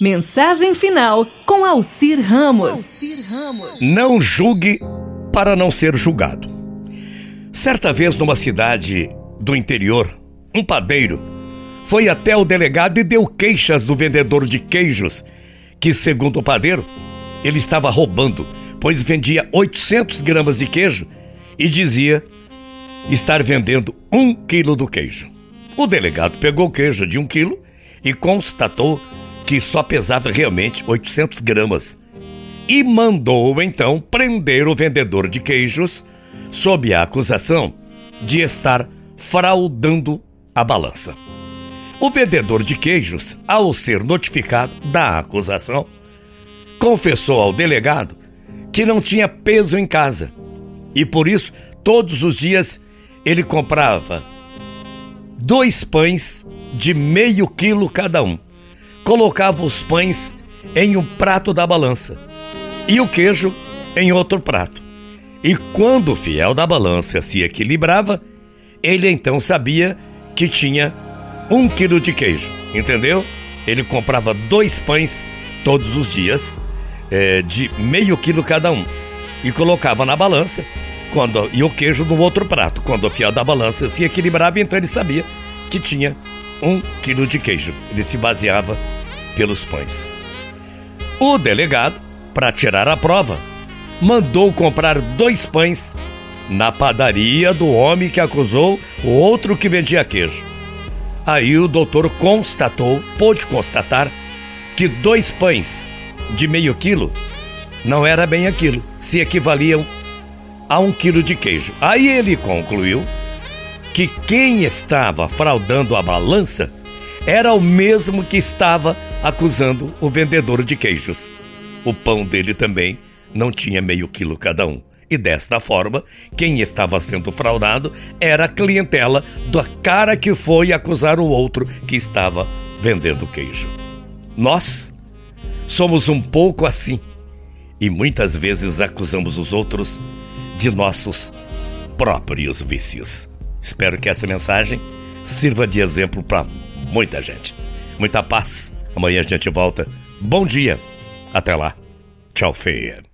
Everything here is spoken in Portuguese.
Mensagem final com Alcir Ramos. Não julgue para não ser julgado. Certa vez, numa cidade do interior, um padeiro foi até o delegado e deu queixas do vendedor de queijos, que, segundo o padeiro, ele estava roubando, pois vendia 800 gramas de queijo e dizia estar vendendo um quilo do queijo. O delegado pegou o queijo de um quilo e constatou que só pesava realmente 800 gramas. E mandou então prender o vendedor de queijos sob a acusação de estar fraudando a balança. O vendedor de queijos, ao ser notificado da acusação, confessou ao delegado que não tinha peso em casa. E por isso todos os dias ele comprava dois pães de meio quilo cada um colocava os pães em um prato da balança e o queijo em outro prato. E quando o fiel da balança se equilibrava, ele então sabia que tinha um quilo de queijo, entendeu? Ele comprava dois pães todos os dias, é, de meio quilo cada um, e colocava na balança quando e o queijo no outro prato. Quando o fiel da balança se equilibrava, então ele sabia que tinha um quilo de queijo. Ele se baseava pelos pães. O delegado, para tirar a prova, mandou comprar dois pães na padaria do homem que acusou o outro que vendia queijo. Aí o doutor constatou, pôde constatar, que dois pães de meio quilo não era bem aquilo, se equivaliam a um quilo de queijo. Aí ele concluiu que quem estava fraudando a balança era o mesmo que estava acusando o vendedor de queijos. O pão dele também não tinha meio quilo cada um. E desta forma, quem estava sendo fraudado era a clientela da cara que foi acusar o outro que estava vendendo queijo. Nós somos um pouco assim e muitas vezes acusamos os outros de nossos próprios vícios. Espero que essa mensagem sirva de exemplo para muita gente. Muita paz Amanhã a gente volta. Bom dia. Até lá. Tchau, feia.